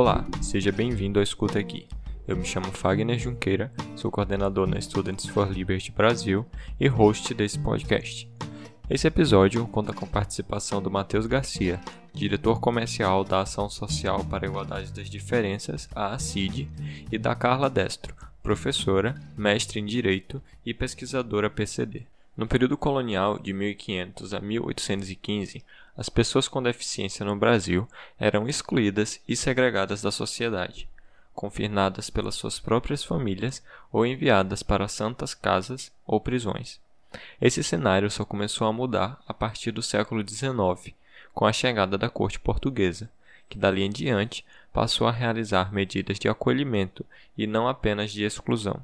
Olá, seja bem-vindo ao Escuta Aqui. Eu me chamo Fagner Junqueira, sou coordenador na Students for Liberty Brasil e host desse podcast. Esse episódio conta com participação do Matheus Garcia, diretor comercial da Ação Social para a Igualdade das Diferenças, a ACID, e da Carla Destro, professora, mestre em Direito e pesquisadora PCD. No período colonial de 1500 a 1815, as pessoas com deficiência no Brasil eram excluídas e segregadas da sociedade confinadas pelas suas próprias famílias ou enviadas para santas casas ou prisões. Esse cenário só começou a mudar a partir do século XIX, com a chegada da corte portuguesa, que dali em diante passou a realizar medidas de acolhimento e não apenas de exclusão.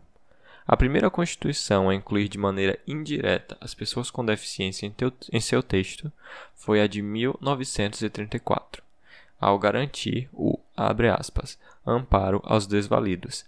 A primeira Constituição a incluir de maneira indireta as pessoas com deficiência em, teu, em seu texto foi a de 1934, ao garantir o, aspas, amparo aos desvalidos,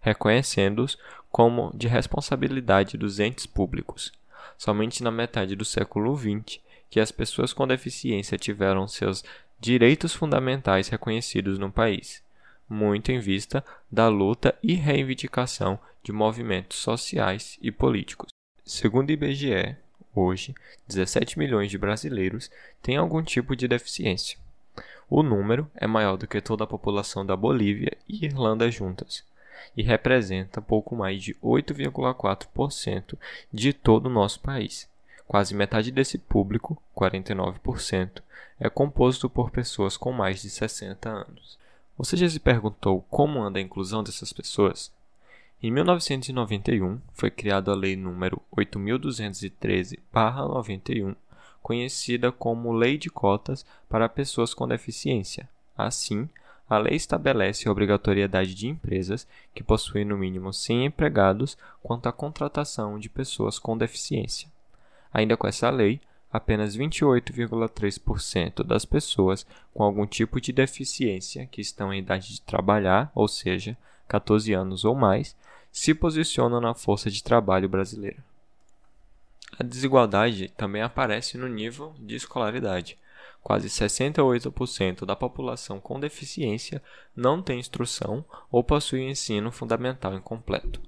reconhecendo-os como de responsabilidade dos entes públicos. Somente na metade do século XX que as pessoas com deficiência tiveram seus direitos fundamentais reconhecidos no país, muito em vista da luta e reivindicação de movimentos sociais e políticos. Segundo o IBGE, hoje, 17 milhões de brasileiros têm algum tipo de deficiência. O número é maior do que toda a população da Bolívia e Irlanda juntas e representa pouco mais de 8,4% de todo o nosso país. Quase metade desse público, 49%, é composto por pessoas com mais de 60 anos. Você já se perguntou como anda a inclusão dessas pessoas? Em 1991, foi criada a Lei nº 8213/91 conhecida como Lei de Cotas para Pessoas com Deficiência. Assim, a lei estabelece a obrigatoriedade de empresas que possuem no mínimo 100 empregados quanto à contratação de pessoas com deficiência. Ainda com essa lei, apenas 28,3% das pessoas com algum tipo de deficiência que estão em idade de trabalhar, ou seja, 14 anos ou mais, se posicionam na força de trabalho brasileira. A desigualdade também aparece no nível de escolaridade. Quase 68% da população com deficiência não tem instrução ou possui ensino fundamental incompleto.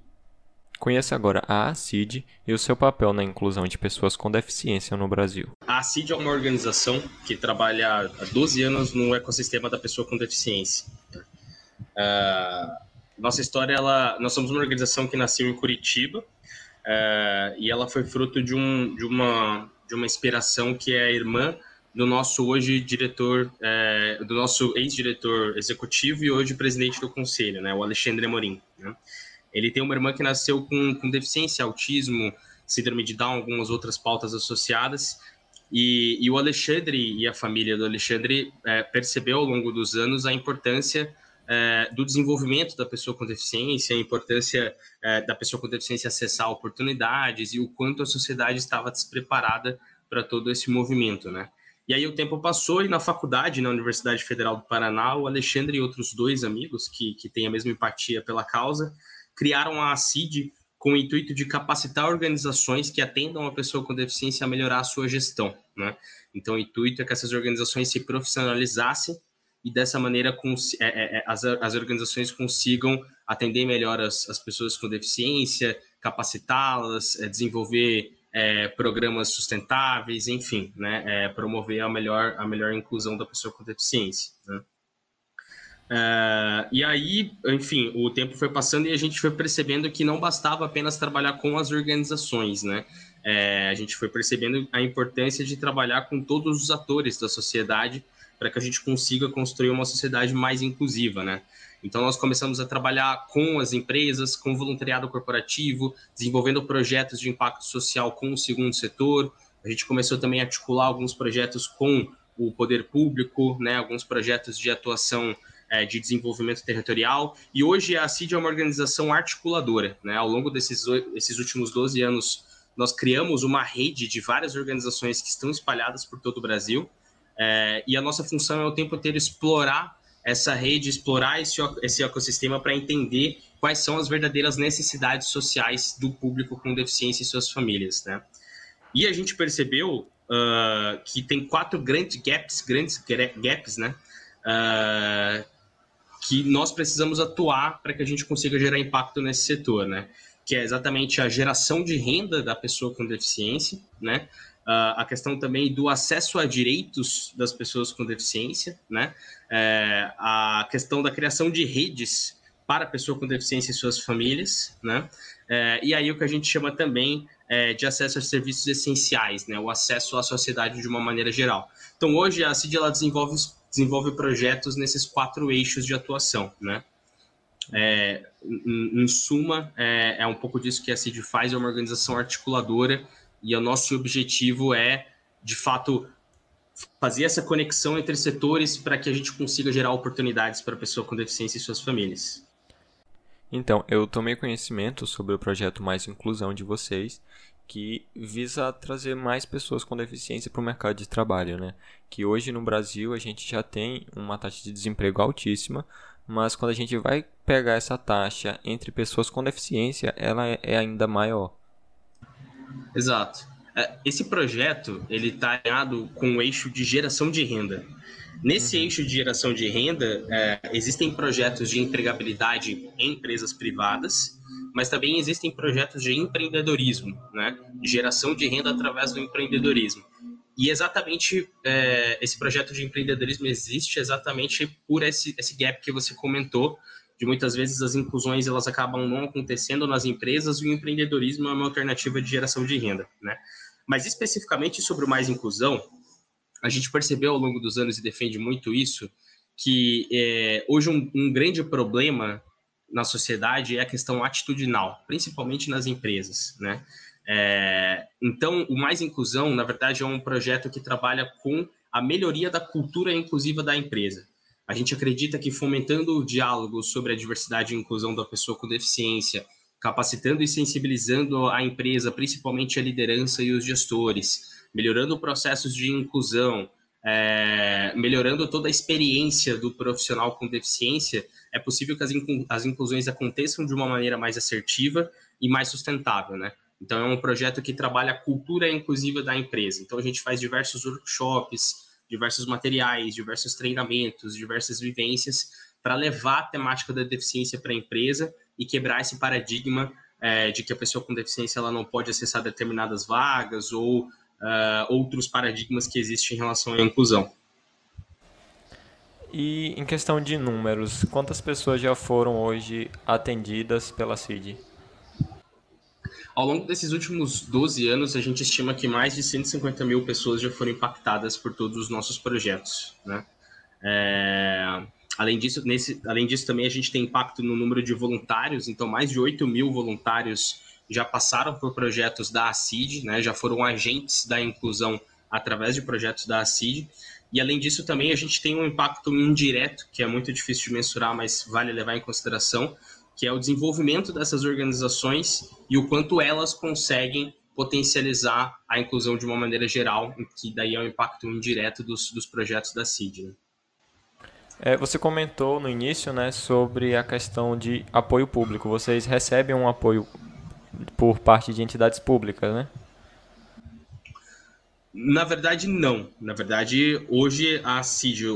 Conheça agora a ACID e o seu papel na inclusão de pessoas com deficiência no Brasil. A ACID é uma organização que trabalha há 12 anos no ecossistema da pessoa com deficiência. Uh, nossa história, ela, nós somos uma organização que nasceu em Curitiba, é, e ela foi fruto de, um, de, uma, de uma inspiração que é a irmã do nosso hoje diretor, é, do nosso ex-diretor executivo e hoje presidente do conselho, né, o Alexandre Amorim. Né? Ele tem uma irmã que nasceu com, com deficiência, autismo, síndrome de Down, algumas outras pautas associadas. E, e o Alexandre e a família do Alexandre é, percebeu ao longo dos anos a importância é, do desenvolvimento da pessoa com deficiência, a importância é, da pessoa com deficiência acessar oportunidades e o quanto a sociedade estava despreparada para todo esse movimento, né? E aí o tempo passou e na faculdade, na Universidade Federal do Paraná, o Alexandre e outros dois amigos que, que têm a mesma empatia pela causa, criaram a ACID com o intuito de capacitar organizações que atendam a pessoa com deficiência a melhorar a sua gestão, né? Então o intuito é que essas organizações se profissionalizassem e dessa maneira é, é, é, as, as organizações consigam atender melhor as, as pessoas com deficiência, capacitá-las, é, desenvolver é, programas sustentáveis, enfim, né, é, promover a melhor, a melhor inclusão da pessoa com deficiência. Né? E aí, enfim, o tempo foi passando e a gente foi percebendo que não bastava apenas trabalhar com as organizações, né? a gente foi percebendo a importância de trabalhar com todos os atores da sociedade para que a gente consiga construir uma sociedade mais inclusiva, né? Então, nós começamos a trabalhar com as empresas, com o voluntariado corporativo, desenvolvendo projetos de impacto social com o segundo setor. A gente começou também a articular alguns projetos com o poder público, né? alguns projetos de atuação é, de desenvolvimento territorial. E hoje a CID é uma organização articuladora. Né? Ao longo desses esses últimos 12 anos, nós criamos uma rede de várias organizações que estão espalhadas por todo o Brasil. É, e a nossa função é o tempo inteiro explorar essa rede, explorar esse, esse ecossistema para entender quais são as verdadeiras necessidades sociais do público com deficiência e suas famílias, né? E a gente percebeu uh, que tem quatro grandes gaps, grandes gaps, né? uh, que nós precisamos atuar para que a gente consiga gerar impacto nesse setor, né? Que é exatamente a geração de renda da pessoa com deficiência, né? Uh, a questão também do acesso a direitos das pessoas com deficiência, né? É, a questão da criação de redes para a pessoa com deficiência e suas famílias, né? É, e aí o que a gente chama também é, de acesso a serviços essenciais, né? O acesso à sociedade de uma maneira geral. Então hoje a CID ela desenvolve, desenvolve projetos nesses quatro eixos de atuação, né? É, em, em, suma, é, é, um pouco disso que a CID faz, é uma organização articuladora e o nosso objetivo é, de fato, fazer essa conexão entre setores para que a gente consiga gerar oportunidades para a pessoa com deficiência e suas famílias. Então, eu tomei conhecimento sobre o projeto Mais Inclusão de vocês, que visa trazer mais pessoas com deficiência para o mercado de trabalho, né? Que hoje no Brasil a gente já tem uma taxa de desemprego altíssima, mas quando a gente vai pegar essa taxa entre pessoas com deficiência, ela é ainda maior. Exato. É, esse projeto ele está alinhado com o eixo de geração de renda. Nesse uhum. eixo de geração de renda, é, existem projetos de empregabilidade em empresas privadas, mas também existem projetos de empreendedorismo, né? Geração de renda através do empreendedorismo. E exatamente é, esse projeto de empreendedorismo existe exatamente por esse, esse gap que você comentou, de muitas vezes as inclusões elas acabam não acontecendo nas empresas e o empreendedorismo é uma alternativa de geração de renda, né? Mas especificamente sobre o mais inclusão, a gente percebeu ao longo dos anos e defende muito isso, que é, hoje um, um, grande problema na sociedade é a questão atitudinal, principalmente nas empresas, né? É, então, o Mais Inclusão, na verdade, é um projeto que trabalha com a melhoria da cultura inclusiva da empresa. A gente acredita que fomentando o diálogo sobre a diversidade e inclusão da pessoa com deficiência, capacitando e sensibilizando a empresa, principalmente a liderança e os gestores, melhorando processos de inclusão, é, melhorando toda a experiência do profissional com deficiência, é possível que as, as inclusões aconteçam de uma maneira mais assertiva e mais sustentável, né? Então, é um projeto que trabalha a cultura inclusiva da empresa. Então, a gente faz diversos workshops, diversos materiais, diversos treinamentos, diversas vivências para levar a temática da deficiência para a empresa e quebrar esse paradigma é, de que a pessoa com deficiência ela não pode acessar determinadas vagas ou uh, outros paradigmas que existem em relação à inclusão. E em questão de números, quantas pessoas já foram hoje atendidas pela CID? Ao longo desses últimos 12 anos, a gente estima que mais de 150 mil pessoas já foram impactadas por todos os nossos projetos. Né? É... Além, disso, nesse... Além disso, também a gente tem impacto no número de voluntários, então mais de 8 mil voluntários já passaram por projetos da ACID, né, já foram agentes da inclusão através de projetos da ACID. E além disso, também a gente tem um impacto indireto, que é muito difícil de mensurar, mas vale levar em consideração, que é o desenvolvimento dessas organizações e o quanto elas conseguem potencializar a inclusão de uma maneira geral, que daí é o impacto indireto dos, dos projetos da CID. Né? É, você comentou no início né, sobre a questão de apoio público. Vocês recebem um apoio por parte de entidades públicas, né? Na verdade, não. Na verdade, hoje a CID,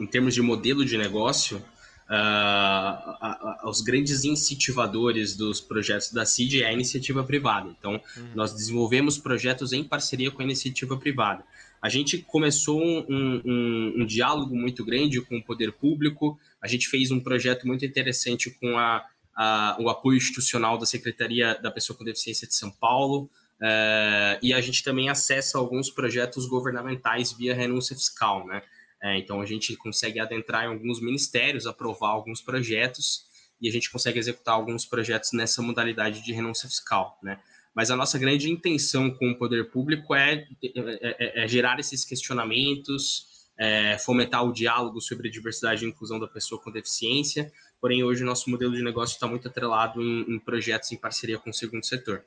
em termos de modelo de negócio, uh, os grandes incentivadores dos projetos da CID é a iniciativa privada. Então, uhum. nós desenvolvemos projetos em parceria com a iniciativa privada. A gente começou um, um, um diálogo muito grande com o poder público, a gente fez um projeto muito interessante com a a, o apoio institucional da Secretaria da Pessoa com Deficiência de São Paulo, uh, e a gente também acessa alguns projetos governamentais via renúncia fiscal, né? É, então a gente consegue adentrar em alguns ministérios, aprovar alguns projetos e a gente consegue executar alguns projetos nessa modalidade de renúncia fiscal, né? Mas a nossa grande intenção com o poder público é, é, é, é gerar esses questionamentos, é, fomentar o diálogo sobre a diversidade e inclusão da pessoa com deficiência, porém hoje o nosso modelo de negócio está muito atrelado em, em projetos em parceria com o segundo setor.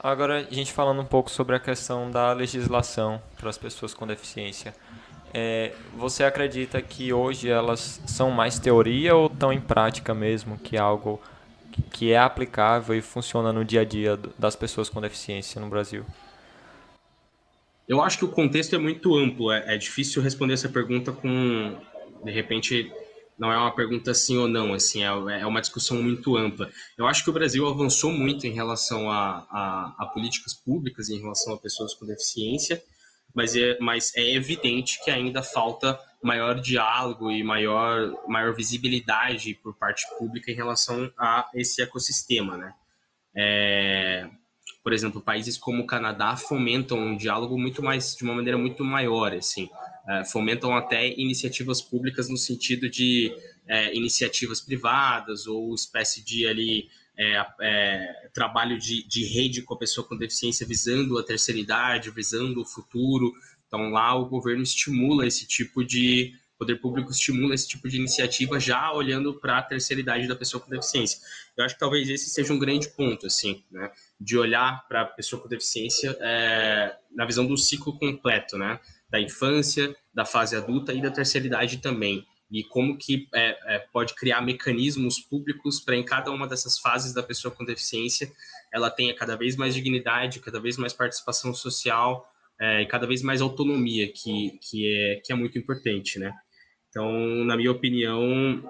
Agora, a gente falando um pouco sobre a questão da legislação para as pessoas com deficiência. É, você acredita que hoje elas são mais teoria ou estão em prática mesmo, que é algo que é aplicável e funciona no dia a dia das pessoas com deficiência no Brasil? Eu acho que o contexto é muito amplo, é, é difícil responder essa pergunta com, de repente, não é uma pergunta sim ou não, assim, é, é, uma discussão muito ampla. Eu acho que o Brasil avançou muito em relação a, a, a políticas públicas, em relação a pessoas com deficiência, mas é, mas é evidente que ainda falta maior diálogo e maior, maior visibilidade por parte pública em relação a esse ecossistema, né? É, por exemplo, países como o Canadá fomentam um diálogo muito mais, de uma maneira muito maior, assim, é, fomentam até iniciativas públicas no sentido de é, iniciativas privadas ou espécie de ali é, é, trabalho de, de rede com a pessoa com deficiência visando a terceira idade, visando o futuro. Então lá o governo estimula esse tipo de poder público estimula esse tipo de iniciativa já olhando para a terceira idade da pessoa com deficiência. Eu acho que talvez esse seja um grande ponto, assim, né? De olhar para a pessoa com deficiência é, na visão do ciclo completo, né? Da infância, da fase adulta e da terceira idade também e como que é, é, pode criar mecanismos públicos para em cada uma dessas fases da pessoa com deficiência ela tenha cada vez mais dignidade, cada vez mais participação social é, e cada vez mais autonomia, que, que, é, que é muito importante, né? Então, na minha opinião,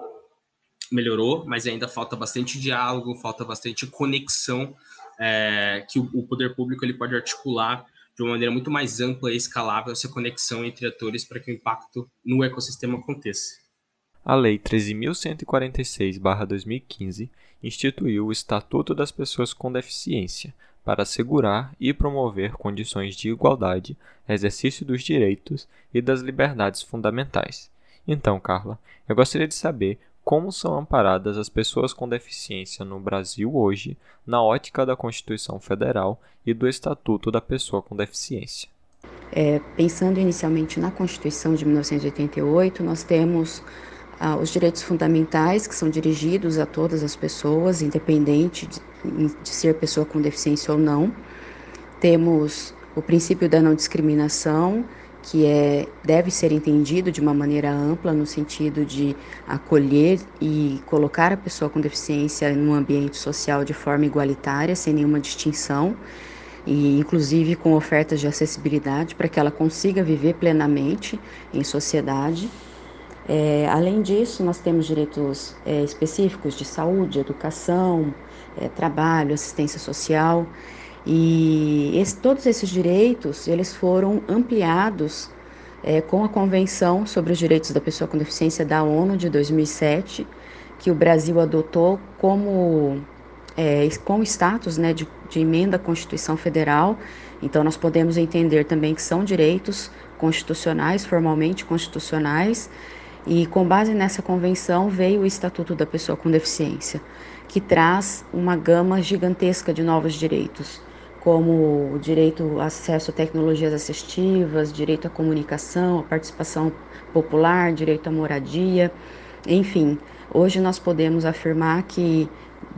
melhorou, mas ainda falta bastante diálogo, falta bastante conexão é, que o, o poder público ele pode articular de uma maneira muito mais ampla e escalável essa conexão entre atores para que o impacto no ecossistema aconteça. A Lei 13.146-2015 instituiu o Estatuto das Pessoas com Deficiência para assegurar e promover condições de igualdade, exercício dos direitos e das liberdades fundamentais. Então, Carla, eu gostaria de saber como são amparadas as pessoas com deficiência no Brasil hoje, na ótica da Constituição Federal e do Estatuto da Pessoa com Deficiência. É, pensando inicialmente na Constituição de 1988, nós temos ah, os direitos fundamentais que são dirigidos a todas as pessoas, independente de, de ser pessoa com deficiência ou não. Temos o princípio da não discriminação, que é, deve ser entendido de uma maneira ampla, no sentido de acolher e colocar a pessoa com deficiência no ambiente social de forma igualitária, sem nenhuma distinção, e inclusive com ofertas de acessibilidade para que ela consiga viver plenamente em sociedade. É, além disso, nós temos direitos é, específicos de saúde, educação, é, trabalho, assistência social e esse, todos esses direitos eles foram ampliados é, com a Convenção sobre os Direitos da Pessoa com Deficiência da ONU de 2007, que o Brasil adotou como é, com status né, de, de emenda à Constituição Federal. Então, nós podemos entender também que são direitos constitucionais, formalmente constitucionais, e com base nessa convenção veio o Estatuto da Pessoa com Deficiência, que traz uma gama gigantesca de novos direitos, como direito ao acesso a tecnologias assistivas, direito à comunicação, à participação popular, direito à moradia, enfim. Hoje nós podemos afirmar que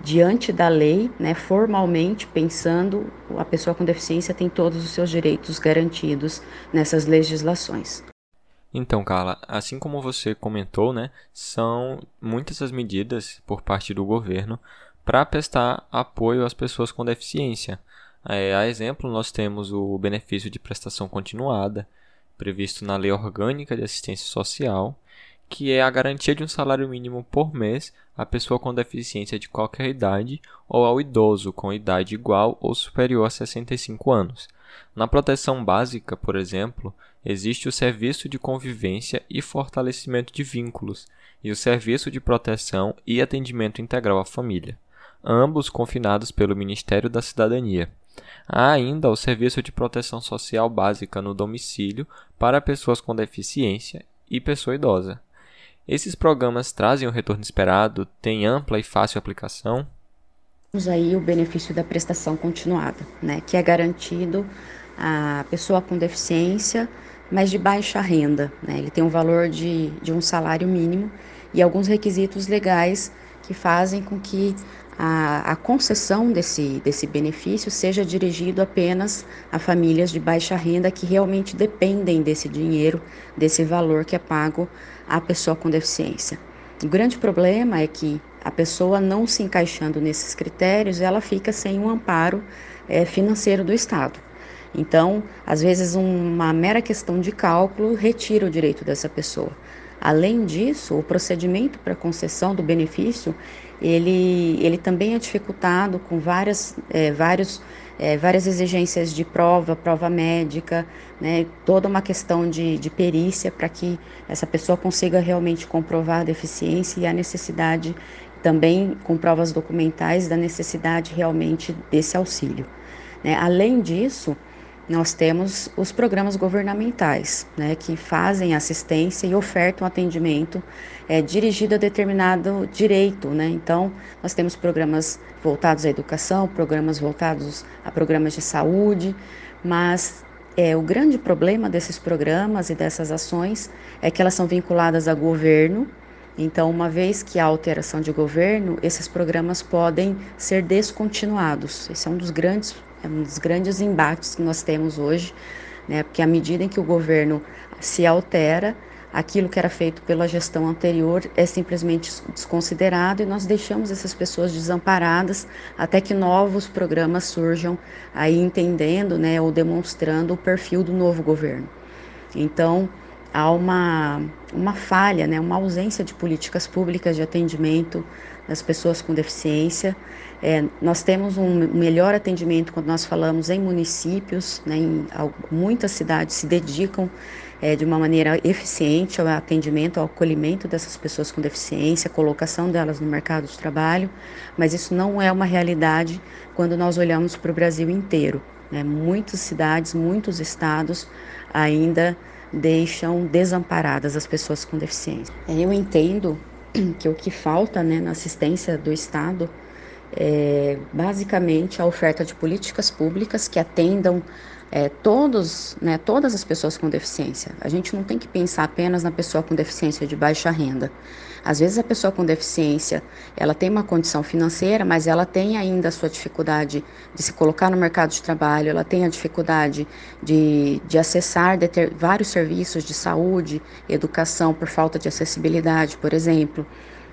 diante da lei, né, formalmente pensando, a pessoa com deficiência tem todos os seus direitos garantidos nessas legislações. Então, Carla, assim como você comentou, né, são muitas as medidas por parte do governo para prestar apoio às pessoas com deficiência. É, a exemplo, nós temos o benefício de prestação continuada, previsto na Lei Orgânica de Assistência Social, que é a garantia de um salário mínimo por mês à pessoa com deficiência de qualquer idade ou ao idoso com idade igual ou superior a 65 anos. Na proteção básica, por exemplo, existe o serviço de convivência e fortalecimento de vínculos e o serviço de proteção e atendimento integral à família, ambos confinados pelo Ministério da Cidadania. Há ainda o serviço de proteção social básica no domicílio para pessoas com deficiência e pessoa idosa. Esses programas trazem o retorno esperado, têm ampla e fácil aplicação? Temos aí o benefício da prestação continuada, né, que é garantido à pessoa com deficiência, mas de baixa renda. Né? Ele tem um valor de, de um salário mínimo e alguns requisitos legais que fazem com que a, a, concessão desse, desse benefício seja dirigido apenas a famílias de baixa renda que realmente dependem desse dinheiro, desse valor que é pago à pessoa com deficiência. O grande problema é que a pessoa não se encaixando nesses critérios, ela fica sem um amparo é, financeiro do Estado. Então, às vezes, uma mera questão de cálculo retira o direito dessa pessoa. Além disso, o procedimento para concessão do benefício, ele, ele também é dificultado com várias, é, vários, é, várias exigências de prova, prova médica, né, toda uma questão de, de perícia para que essa pessoa consiga realmente comprovar a deficiência e a necessidade também com provas documentais da necessidade realmente desse auxílio. Né? Além disso, nós temos os programas governamentais, né, que fazem assistência e ofertam atendimento é, dirigido a determinado direito. Né? Então, nós temos programas voltados à educação, programas voltados a programas de saúde, mas é, o grande problema desses programas e dessas ações é que elas são vinculadas a governo. Então, uma vez que há alteração de governo, esses programas podem ser descontinuados. Esse é um dos grandes é um dos grandes embates que nós temos hoje, né? Porque à medida em que o governo se altera, aquilo que era feito pela gestão anterior é simplesmente desconsiderado e nós deixamos essas pessoas desamparadas até que novos programas surjam aí entendendo, né, ou demonstrando o perfil do novo governo. Então, há uma, uma falha, né, uma ausência de políticas públicas de atendimento das pessoas com deficiência. É, nós temos um melhor atendimento quando nós falamos em municípios, né, em muitas cidades se dedicam é, de uma maneira eficiente ao atendimento, ao acolhimento dessas pessoas com deficiência, colocação delas no mercado de trabalho, mas isso não é uma realidade quando nós olhamos para o Brasil inteiro. Né? Muitas cidades, muitos estados ainda deixam desamparadas as pessoas com deficiência. É, eu entendo que o que falta né, na assistência do Estado é basicamente a oferta de políticas públicas que atendam é, todos, né, todas as pessoas com deficiência. A gente não tem que pensar apenas na pessoa com deficiência de baixa renda. Às vezes a pessoa com deficiência, ela tem uma condição financeira, mas ela tem ainda a sua dificuldade de se colocar no mercado de trabalho, ela tem a dificuldade de, de acessar de vários serviços de saúde, educação por falta de acessibilidade, por exemplo.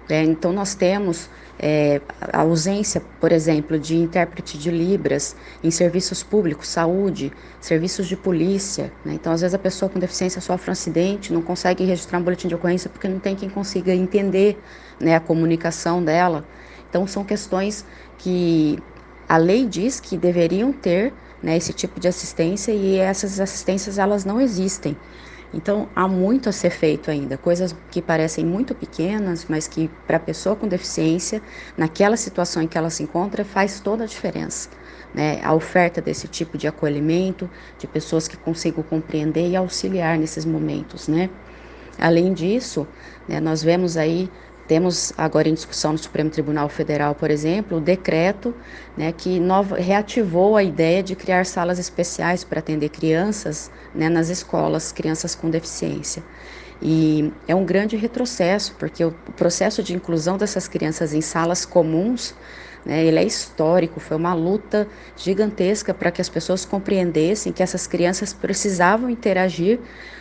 É, então nós temos é, a ausência, por exemplo, de intérprete de Libras em serviços públicos, saúde, serviços de polícia. Né? Então, às vezes, a pessoa com deficiência sofre um acidente, não consegue registrar um boletim de ocorrência porque não tem quem consiga entender né, a comunicação dela. Então, são questões que a lei diz que deveriam ter né, esse tipo de assistência e essas assistências elas não existem. Então, há muito a ser feito ainda, coisas que parecem muito pequenas, mas que para a pessoa com deficiência, naquela situação em que ela se encontra, faz toda a diferença. Né? A oferta desse tipo de acolhimento, de pessoas que consigam compreender e auxiliar nesses momentos. Né? Além disso, né, nós vemos aí temos agora em discussão no Supremo Tribunal Federal, por exemplo, o decreto né, que nova, reativou a ideia de criar salas especiais para atender crianças né, nas escolas, crianças com deficiência. E é um grande retrocesso, porque o processo de inclusão dessas crianças em salas comuns né, ele é histórico, foi uma luta gigantesca para que as pessoas compreendessem que essas crianças precisavam interagir,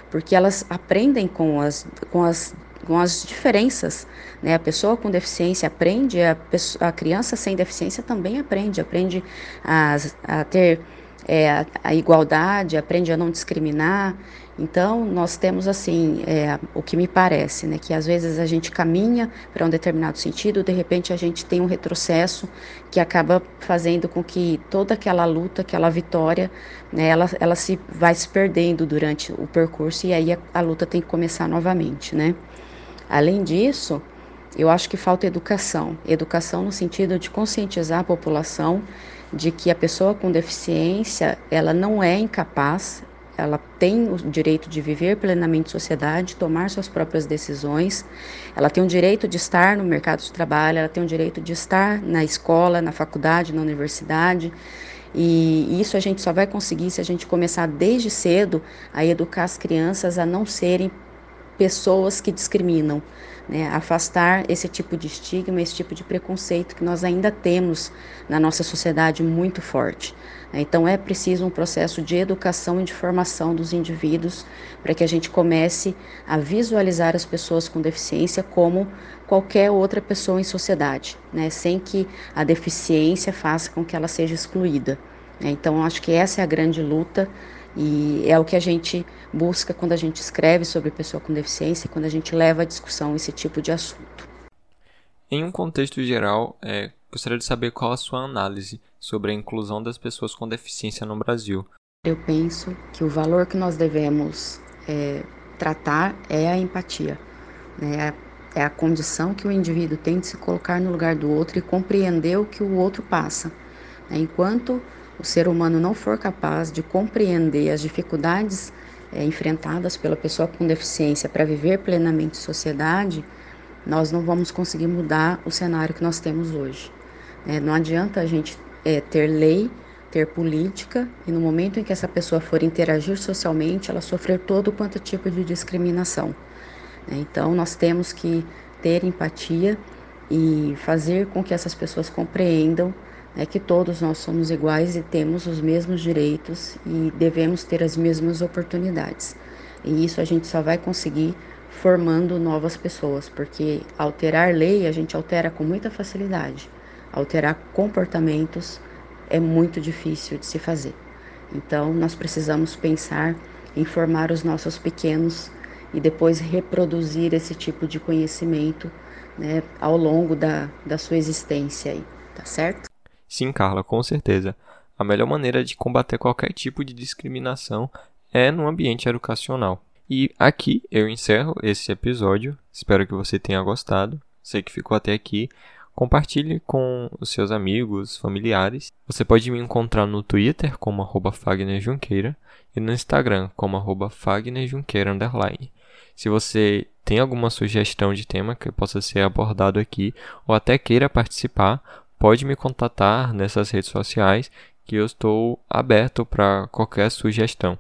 porque elas aprendem com as, com as com as diferenças. Né? A pessoa com deficiência aprende, a, pessoa, a criança sem deficiência também aprende, aprende a, a ter é, a, a, igualdade, aprende a não discriminar. Então, nós temos assim, é, o que me parece, né, que às vezes a gente caminha para um determinado sentido, de repente a gente tem um retrocesso que acaba fazendo com que toda aquela luta, aquela vitória, né, ela, ela se vai se perdendo durante o percurso e aí a, a luta tem que começar novamente, né? Além disso, eu acho que falta educação. Educação no sentido de conscientizar a população de que a pessoa com deficiência, ela não é incapaz, ela tem o direito de viver plenamente em sociedade, tomar suas próprias decisões, ela tem o direito de estar no mercado de trabalho, ela tem o direito de estar na escola, na faculdade, na universidade. E isso a gente só vai conseguir se a gente começar desde cedo a educar as crianças a não serem pessoas que discriminam, né? afastar esse tipo de estigma, esse tipo de preconceito que nós ainda temos na nossa sociedade muito forte. Né? Então é preciso um processo de educação e de formação dos indivíduos para que a gente comece a visualizar as pessoas com deficiência como qualquer outra pessoa em sociedade, né? sem que a deficiência faça com que ela seja excluída. Então, acho que essa é a grande luta e é o que a gente busca quando a gente escreve sobre pessoa com deficiência, quando a gente leva à discussão esse tipo de assunto. Em um contexto geral, é, gostaria de saber qual a sua análise sobre a inclusão das pessoas com deficiência no Brasil. Eu penso que o valor que nós devemos é, tratar é a empatia. Né? É a condição que o indivíduo tem de se colocar no lugar do outro e compreender o que o outro passa. Né? Enquanto o ser humano não for capaz de compreender as dificuldades é, enfrentadas pela pessoa com deficiência para viver plenamente em sociedade, nós não vamos conseguir mudar o cenário que nós temos hoje. É, não adianta a gente é, ter lei, ter política e no momento em que essa pessoa for interagir socialmente, ela sofrer todo quanto tipo de discriminação. É, então, nós temos que ter empatia e fazer com que essas pessoas compreendam é que todos nós somos iguais e temos os mesmos direitos e devemos ter as mesmas oportunidades. E isso a gente só vai conseguir formando novas pessoas, porque alterar lei a gente altera com muita facilidade. Alterar comportamentos é muito difícil de se fazer. Então, nós precisamos pensar em formar os nossos pequenos e depois reproduzir esse tipo de conhecimento né, ao longo da, da sua existência aí, tá certo? Sim, Carla, com certeza. A melhor maneira de combater qualquer tipo de discriminação é no ambiente educacional. E aqui eu encerro esse episódio. Espero que você tenha gostado. Sei que ficou até aqui. Compartilhe com os seus amigos, familiares. Você pode me encontrar no Twitter como arroba Junqueira e no Instagram como arroba Junqueira underline. Se você tem alguma sugestão de tema que possa ser abordado aqui ou até queira participar, pode me contatar nessas redes sociais que eu estou aberto para qualquer sugestão.